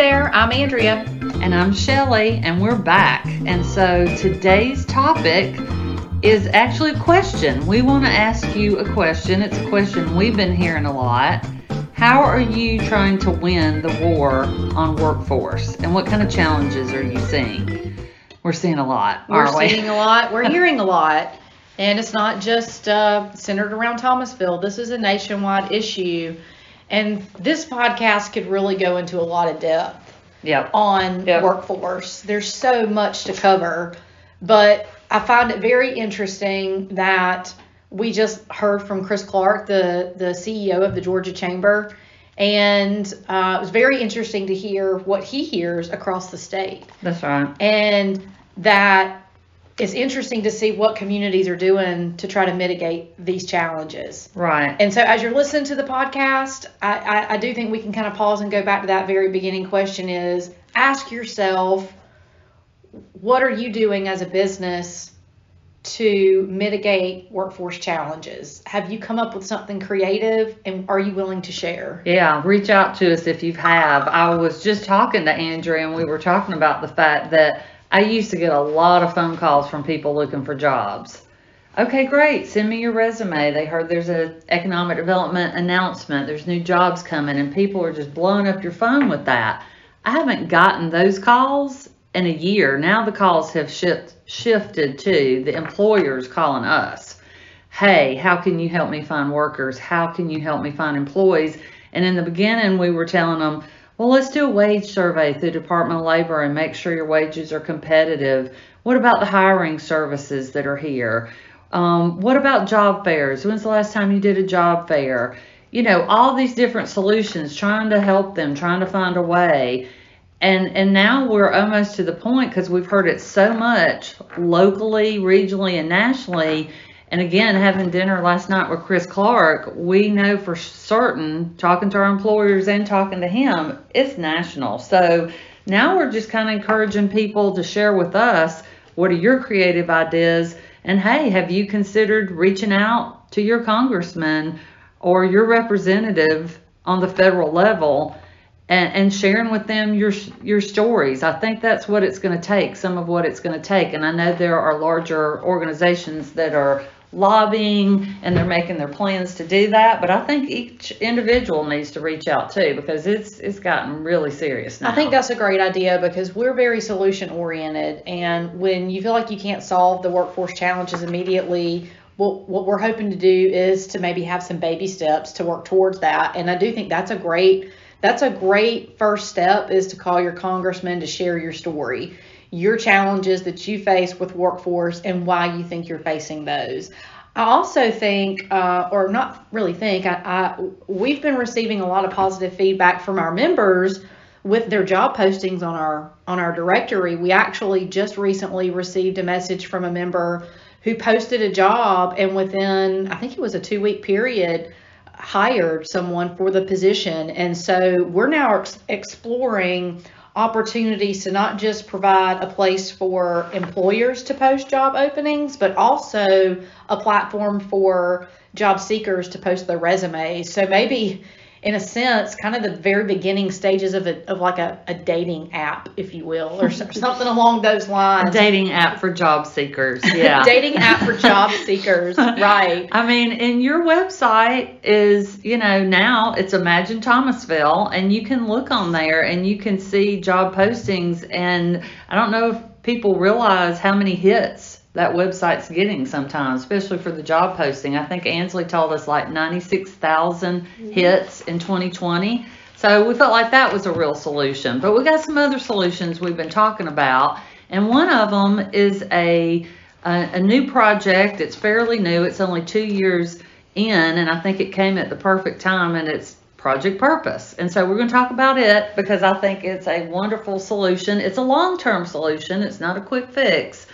There, I'm Andrea. And I'm Shelly, and we're back. And so today's topic is actually a question. We want to ask you a question. It's a question we've been hearing a lot. How are you trying to win the war on workforce? And what kind of challenges are you seeing? We're seeing a lot, We're aren't we? seeing a lot, we're hearing a lot. And it's not just uh, centered around Thomasville. This is a nationwide issue. And this podcast could really go into a lot of depth Yep. on Yep. workforce. There's so much to cover, but I find it very interesting that we just heard from Chris Clark, the the CEO of the Georgia Chamber, and uh, it was very interesting to hear what he hears across the state, That's right. and that it's interesting to see what communities are doing to try to mitigate these challenges. Right. And so, as you're listening to the podcast, I, I, I do think we can kind of pause and go back to that very beginning question: is ask yourself, what are you doing as a business to mitigate workforce challenges? Have you come up with something creative, and are you willing to share? Yeah, reach out to us if you have. I was just talking to Andrea and we were talking about the fact that I used to get a lot of phone calls from people looking for jobs. Okay, great. Send me your resume. They heard there's a economic development announcement. There's new jobs coming and people are just blowing up your phone with that. I haven't gotten those calls in a year. Now the calls have shift, shifted to the employers calling us hey, how can you help me find workers? How can you help me find employees? And in the beginning, we were telling them, well, let's do a wage survey through Department of Labor and make sure your wages are competitive. What about the hiring services that are here? Um, what about job fairs? When's the last time you did a job fair? You know, all these different solutions, trying to help them, trying to find a way. And and now we're almost to the point because we've heard it so much locally, regionally, and nationally. And again, having dinner last night with Chris Clark, we know for certain, talking to our employers and talking to him, it's national. So now we're just kind of encouraging people to share with us what are your creative ideas. And hey, have you considered reaching out to your congressman or your representative on the federal level? and, sharing with them your your stories. I think that's what it's going to take. Some of what it's going to take, and I know there are larger organizations that are lobbying and they're making their plans to do that. But I think each individual needs to reach out too because it's it's gotten really serious now. I think that's a great idea because we're very solution oriented. And when you feel like you can't solve the workforce challenges immediately, what, what we're hoping to do is to maybe have some baby steps to work towards that. And I do think that's a great that's a great first step is to call your congressman to share your story your challenges that you face with workforce and why you think you're facing those i also think uh, or not really think I, I we've been receiving a lot of positive feedback from our members with their job postings on our on our directory we actually just recently received a message from a member who posted a job and within i think it was a two week period hired someone for the position. And so we're now ex- exploring opportunities to not just provide a place for employers to post job openings, but also a platform for job seekers to post their resumes. So maybe in a sense, kind of the very beginning stages of a, of like a, a dating app, if you will, or something along those lines. a dating app for job seekers. Yeah. dating app for job seekers, right? I mean, and your website is, you know, now it's Imagine Thomasville, and you can look on there and you can see job postings. And I don't know if people realize how many hits that website's getting sometimes, especially for the job posting. I think Ansley told us like 96,000 mm-hmm. hits in 2020. So we felt like that was a real solution. But we got some other solutions we've been talking about. And one of them is a, a, a new project. It's fairly new. It's only two years in, and I think it came at the perfect time, and it's Project Purpose. And so we're going to talk about it because I think it's a wonderful solution. It's a long term solution, it's not a quick fix.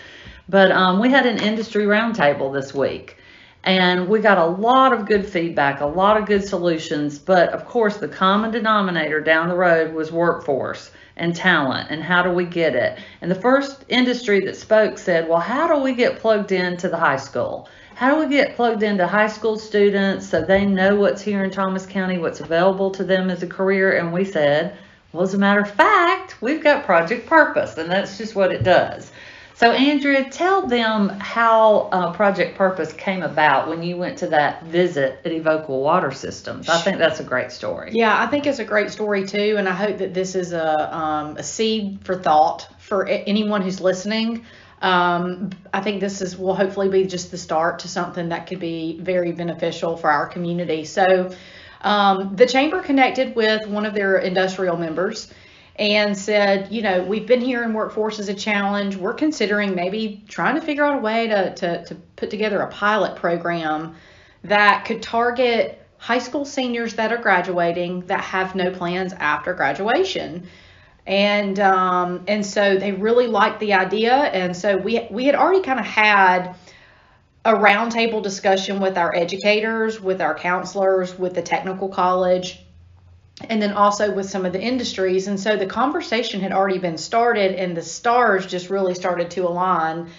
But um, we had an industry roundtable this week. And we got a lot of good feedback, a lot of good solutions. But of course, the common denominator down the road was workforce and talent and how do we get it. And the first industry that spoke said, Well, how do we get plugged into the high school? How do we get plugged into high school students so they know what's here in Thomas County, what's available to them as a career? And we said, Well, as a matter of fact, we've got Project Purpose, and that's just what it does. So, Andrea, tell them how uh, Project Purpose came about when you went to that visit at Evoqua Water Systems. I think that's a great story. Yeah, I think it's a great story too, and I hope that this is a, um, a seed for thought for anyone who's listening. Um, I think this is will hopefully be just the start to something that could be very beneficial for our community. So, um, the chamber connected with one of their industrial members and said, you know, we've been here in workforce as a challenge. We're considering maybe trying to figure out a way to, to, to put together a pilot program that could target high school seniors that are graduating that have no plans after graduation. And um, and so they really liked the idea, and so we we had already kind of had a roundtable discussion with our educators, with our counselors, with the technical college, and then also with some of the industries. And so the conversation had already been started, and the stars just really started to align.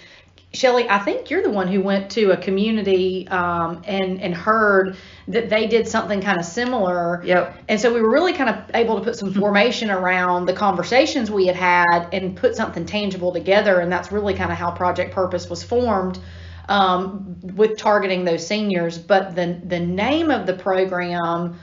Shelly, I think you're the one who went to a community um, and and heard that they did something kind of similar. Yep. And so we were really kind of able to put some formation around the conversations we had had and put something tangible together. And that's really kind of how Project Purpose was formed um, with targeting those seniors. But the the name of the program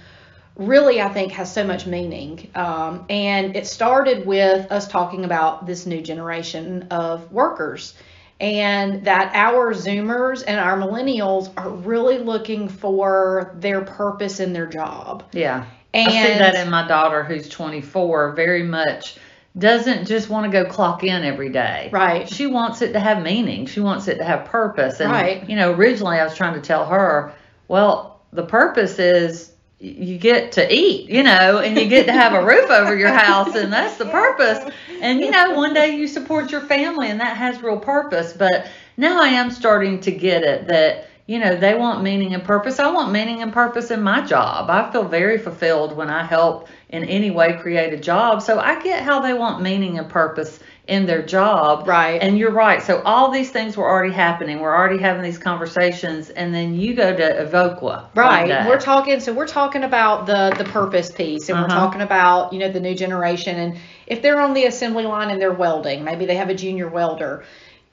really I think has so much meaning. Um, and it started with us talking about this new generation of workers and that our Zoomers and our millennials are really looking for their purpose in their job. Yeah. And I see that in my daughter who's 24 very much doesn't just want to go clock in every day. Right. She wants it to have meaning. She wants it to have purpose. And Right. you know, originally I was trying to tell her, well, the purpose is you get to eat, you know, and you get to have a roof over your house, and that's the purpose. And you know, one day you support your family, and that has real purpose. But now I am starting to get it that you know they want meaning and purpose. I want meaning and purpose in my job. I feel very fulfilled when I help in any way create a job. So I get how they want meaning and purpose in their job. Right. And you're right. So all these things were already happening. We're already having these conversations, and then you go to Evoqua. Right. We're talking so we're talking about the the purpose piece and we're Uh-huh. talking about, you know, the new generation and if they're on the assembly line and they're welding, maybe they have a junior welder.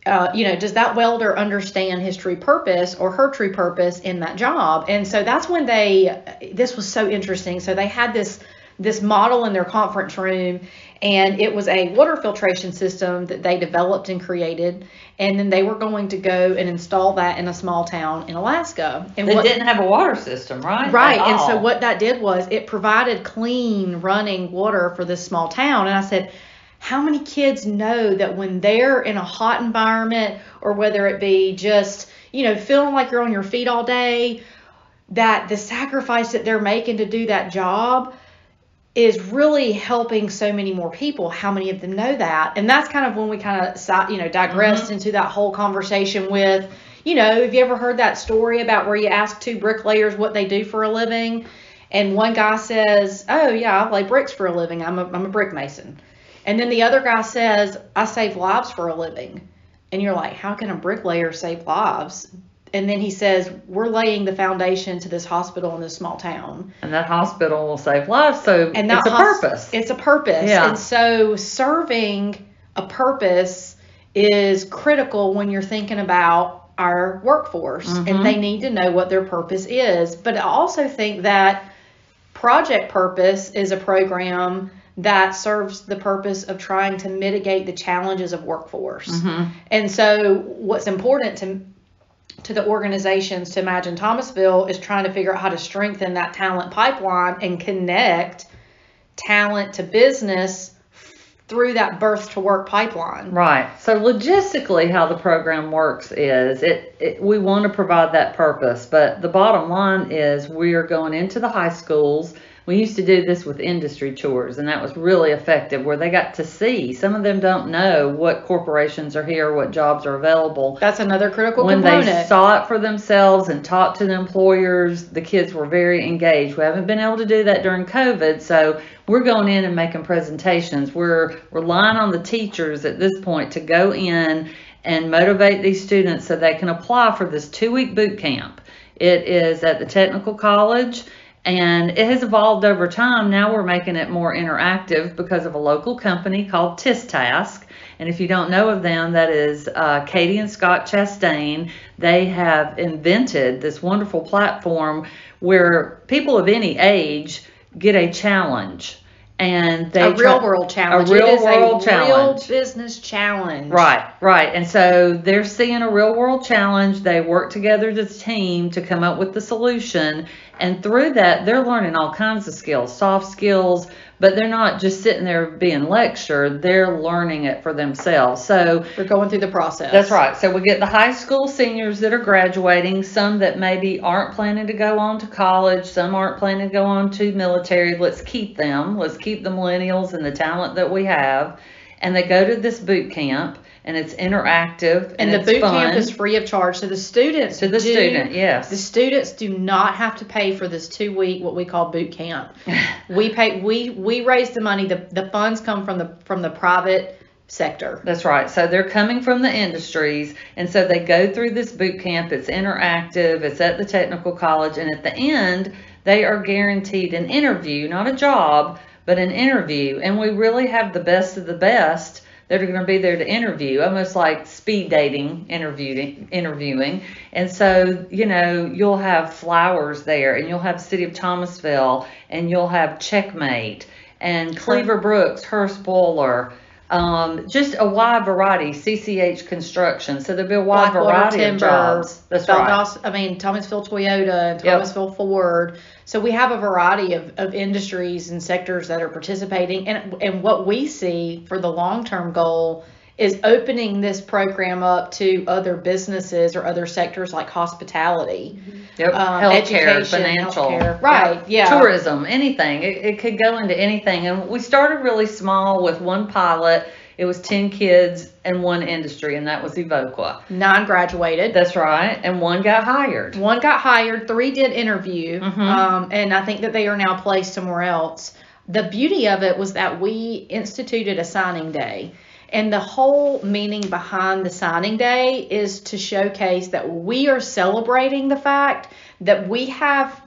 Uh, you know, does that welder understand his true purpose or her true purpose in that job? And so that's when they this was so interesting. So they had this this model in their conference room and it was a water filtration system that they developed and created and then they were going to go and install that in a small town in Alaska. And They what- didn't have a water system, right? Right. And so what that did was it provided clean running water for this small town. And I said, how many kids know that when they're in a hot environment or whether it be just, you know, feeling like you're on your feet all day, that the sacrifice that they're making to do that job is really helping so many more people. How many of them know that? And that's kind of when we kind of, you know, digressed mm-hmm. into that whole conversation with, you know, have you ever heard that story about where you ask two bricklayers what they do for a living? And one guy says, Oh, yeah, I lay bricks for a living. I'm a, I'm a brick mason. And then the other guy says, I save lives for a living. And you're like, How can a bricklayer save lives? And then he says, We're laying the foundation to this hospital in this small town and that hospital will save lives. So and it's a purpose. It's a purpose. Yeah. And so serving a purpose is critical when you're thinking about our workforce Mhm. and they need to know what their purpose is. But I also think that Project Purpose is a program that serves the purpose of trying to mitigate the challenges of workforce. Mhm. And so what's important to to the organizations to Imagine Thomasville is trying to figure out how to strengthen that talent pipeline and connect talent to business through that birth to work pipeline. Right. So logistically, how the program works is it, it we want to provide that purpose, but the bottom line is we are going into the high schools. We used to do this with industry tours, and that was really effective, where they got to see. Some of them don't know what corporations are here, what jobs are available. That's another critical when component. When they saw it for themselves and talked to the employers, the kids were very engaged. We haven't been able to do that during COVID, so we're going in and making presentations. We're relying on the teachers at this point to go in and motivate these students so they can apply for this two week boot camp. It is at the technical college And it has evolved over time. Now we're making it more interactive because of a local company called TISTask. And if you don't know of them, that is uh, Katie and Scott Chastain. They have invented this wonderful platform where people of any age get a challenge. And they a real try- world challenge. A real it is world a challenge. real business challenge. Right, right. And so they're seeing a real world challenge. They work together as a team to come up with the solution. And through that, they're learning all kinds of skills, soft skills, but they're not just sitting there being lectured. They're learning it for themselves. So We're going through the process. that's right. So we get the high school seniors that are graduating, some that maybe aren't planning to go on to college, some aren't planning to go on to military. Let's keep them. Let's keep the millennials and the talent that we have. And they go to this boot camp and it's interactive and, And the boot fun. camp is free of charge. So the students to the do- student, yes. The students do not have to pay for this two week what we call boot camp. we pay we we raise the money. The the funds come from the from the private sector. That's right. So they're coming from the industries, and so they go through this boot camp. It's interactive. It's at the technical college, and at the end, they are guaranteed an interview, not a job, but an interview. And we really have the best of the best that are going to be there to interview, almost like speed dating interviewing. Interviewing, and so you know you'll have flowers there, and you'll have City of Thomasville, and you'll have Checkmate, and Cleaver Brooks, Hurst Boiler um, just a wide variety, CCH construction. So there'll be a wide Blackwater variety Timber, of jobs. That's right. I mean Thomasville Toyota and Yep. Thomasville Ford. So we have a variety of, of industries and sectors that are participating. And and what we see for the long term goal is opening this program up to other businesses or other sectors like hospitality. Yep. um, healthcare, education, financial, healthcare. Right, yeah. tourism, anything. It, it could go into anything. And we started really small with one pilot. It was ten kids and one industry, and that was Evoqua. Nine graduated. That's right. And one got hired. One got hired, three did interview, Mhm. um, and I think that they are now placed somewhere else. The beauty of it was that we instituted a signing day. And the whole meaning behind the signing day is to showcase that we are celebrating the fact that we have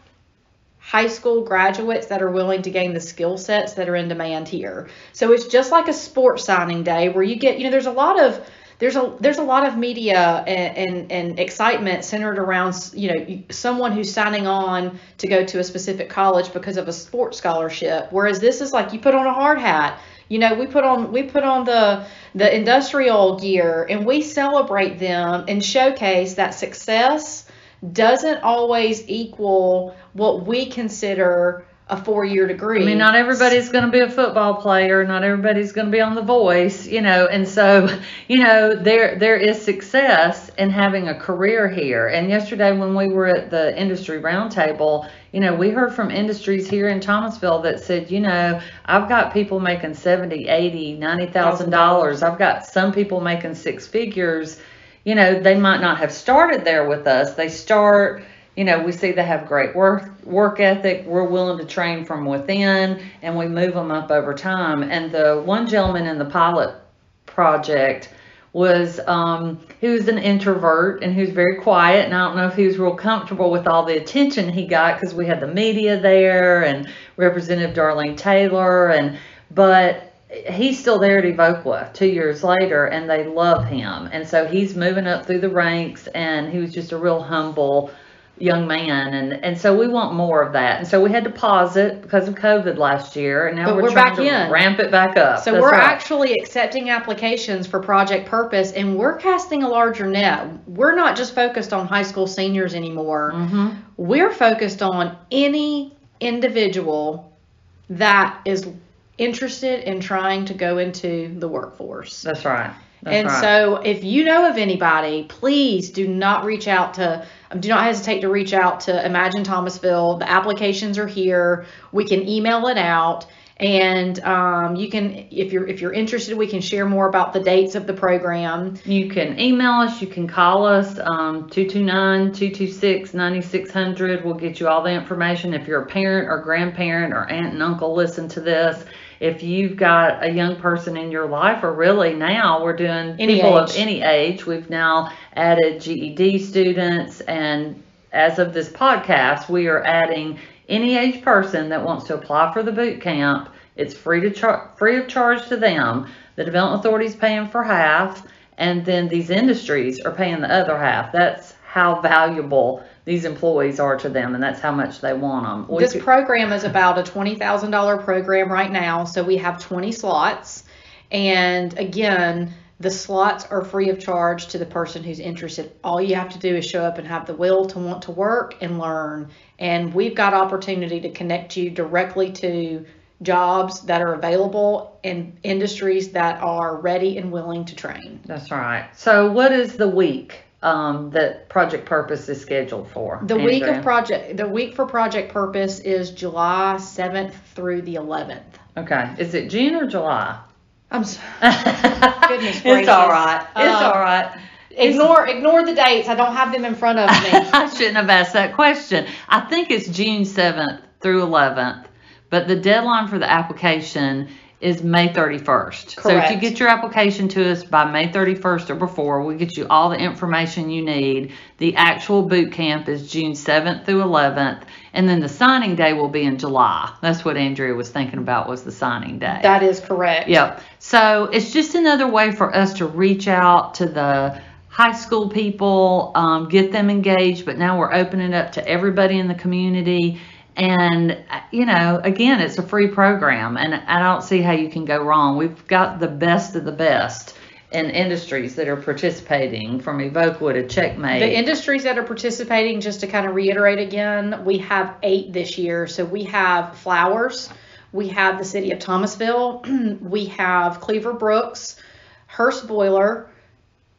high school graduates that are willing to gain the skill sets that are in demand here. So it's just like a sports signing day where you get, you know, there's a lot of there's a there's a lot of media and, and, and excitement centered around you know someone who's signing on to go to a specific college because of a sports scholarship whereas this is like you put on a hard hat you know we put on we put on the the industrial gear and we celebrate them and showcase that success doesn't always equal what we consider a four-year degree I mean, not everybody's going to be a football player. Not everybody's going to be on The Voice, you know. And so, you know, there there is success in having a career here. And yesterday, when we were at the industry roundtable, you know, we heard from industries here in Thomasville that said, you know, I've got people making seventy, eighty, ninety thousand dollars. I've got some people making six figures. You know, they might not have started there with us. They start you know, we see they have great work work ethic. We're willing to train from within, and we move them up over time. And the one gentleman in the pilot project was um, he was an introvert and he was very quiet. And I don't know if he was real comfortable with all the attention he got because we had the media there and Representative Darlene Taylor and but he's still there at Evoqua two years later and they love him and so he's moving up through the ranks and he was just a real humble young man and and so we want more of that and so we had to pause it because of covid last year and now we're, we're trying back to in. ramp it back up So That's we're right. actually accepting applications for Project Purpose and we're casting a larger net. We're not just focused on high school seniors anymore. Mhm. We're focused on any individual that is interested in trying to go into the workforce. that's right That's and right. so if you know of anybody, please do not reach out to um, do not hesitate to reach out to Imagine Thomasville. The applications are here. We can email it out and um, you can if you're if you're interested we can share more about the dates of the program You can email us, you can call us, um, 229-226-9600. We'll get you all the information. If you're a parent or grandparent or aunt and uncle listen to this, if you've got a young person in your life, or really now we're doing Any people of any age, we've now added GED students and as of this podcast, we are adding Any age person that wants to apply for the boot camp, it's free to char- free of charge to them. The Development Authority is paying for half, and then these industries are paying the other half. That's how valuable these employees are to them, and that's how much they want them. This could- program is about a twenty thousand dollar program right now, so we have twenty slots. And again, the slots are free of charge to the person who's interested. All you have to do is show up and have the will to want to work and learn. And we've got opportunity to connect you directly to jobs that are available and industries that are ready and willing to train. That's right. So, what is the week um, that Project Purpose is scheduled for? The week of project, the week for Project Purpose is July seventh through the eleventh. Okay. Is it June or July? I'm s Goodness gracious. It's all right. It's Um, all right. ignore ignore the dates. I don't have them in front of me. I shouldn't have asked that question. I think it's June 7th through 11th, but the deadline for the application is May 31st. So if you get your application to us by May 31st or before, we get you all the information you need. The actual boot camp is June 7th through 11th, and then the signing day will be in July. That's what Andrea was thinking about was the signing day. that is correct. Yep. So it's just another way for us to reach out to the high school people, um, get them engaged, but now we're opening up to everybody in the community. And, you know, again, it's a free program, and I don't see how you can go wrong. We've got the best of the best in industries that are participating from Evoqua to Checkmate. The industries that are participating, just to kind of reiterate again, we have eight this year. So we have Flowers, we have the city of Thomasville, we have Cleaver Brooks, Hurst Boiler,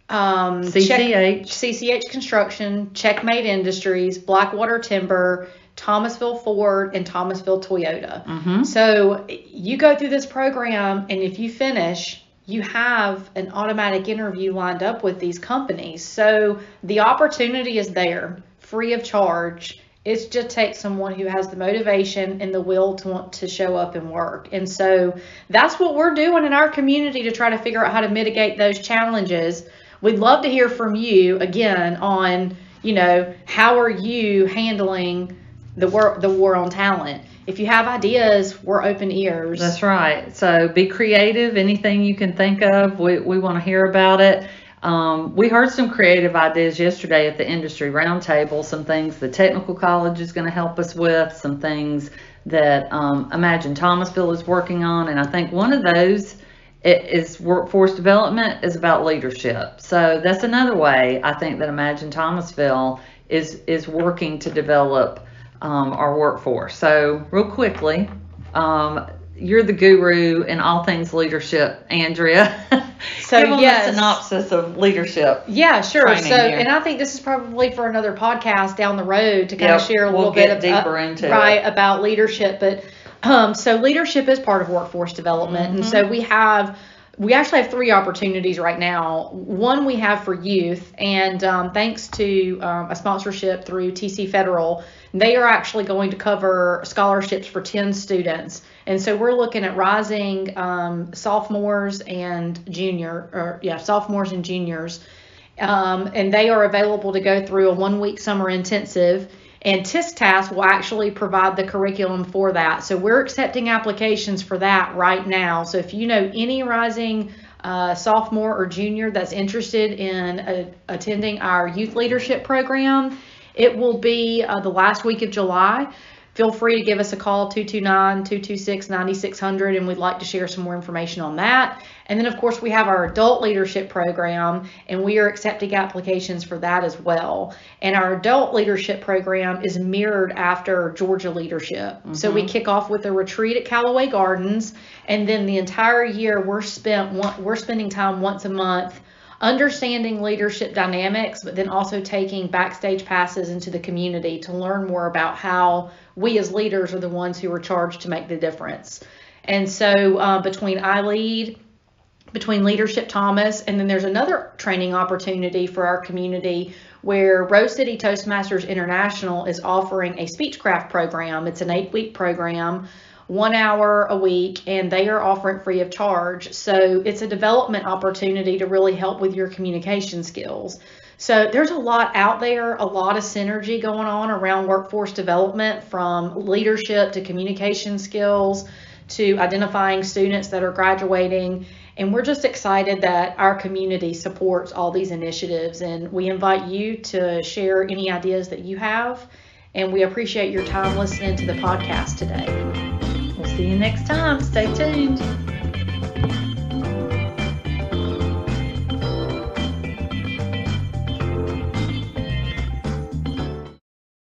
um, Check- CCH. CCH Construction, Checkmate Industries, Blackwater Timber, Thomasville Ford, and Thomasville Toyota. hmm So you go through this program, and if you finish, you have an automatic interview lined up with these companies. So the opportunity is there, free of charge. It just takes someone who has the motivation and the will to want to show up and work. And so that's what we're doing in our community to try to figure out how to mitigate those challenges. We'd love to hear from you again on, you know, how are you handling the war the war on talent. If you have ideas, we're open ears. That's right. So be creative. Anything you can think of, we, we want to hear about it. Um, we heard some creative ideas yesterday at the industry roundtable. Some things the technical college is going to help us with. Some things that um, Imagine Thomasville is working on, and I think one of those is workforce development is about leadership. So that's another way I think that Imagine Thomasville is is working to develop um, our workforce. So real quickly, um, you're the guru in all things leadership, Andrea. So, Give them yes. a synopsis of leadership. Yeah, sure. So, here. and I think this is probably for another podcast down the road to kind of share a we'll little bit of, deeper into right it. about leadership. But um, so leadership is part of workforce development, and Mm-hmm. so we have. We actually have three opportunities right now. One we have for youth, and um, thanks to um, a sponsorship through TC Federal, they are actually going to cover scholarships for 10 students. And so we're looking at rising um, sophomores and junior, or yeah, sophomores and juniors um, and they are available to go through a one week summer intensive. And TISTAS will actually provide the curriculum for that. So we're accepting applications for that right now. So if you know any rising uh, sophomore or junior that's interested in uh, attending our youth leadership program, it will be uh, the last week of July. Feel free to give us a call 229 226 9600 and we'd like to share some more information on that. And then, of course, we have our adult leadership program and we are accepting applications for that as well. And our adult leadership program is mirrored after Georgia leadership. So we mm-hmm. kick off with a retreat at Callaway Gardens and then the entire year we're spent we're spending time once a month understanding leadership dynamics, but then also taking backstage passes into the community to learn more about how we as leaders are the ones who are charged to make the difference. And so uh, between lead, between Leadership Thomas, and then there's another training opportunity for our community where Rose City Toastmasters International is offering a speechcraft program. It's an eight week program one hour a week and they are offering free of charge. So it's a development opportunity to really help with your communication skills. So there's a lot out there, a lot of synergy going on around workforce development from leadership to communication skills to identifying students that are graduating. And we're just excited that our community supports all these initiatives. And we invite you to share any ideas that you have. And we appreciate your time listening to the podcast today. See you next time. Stay tuned.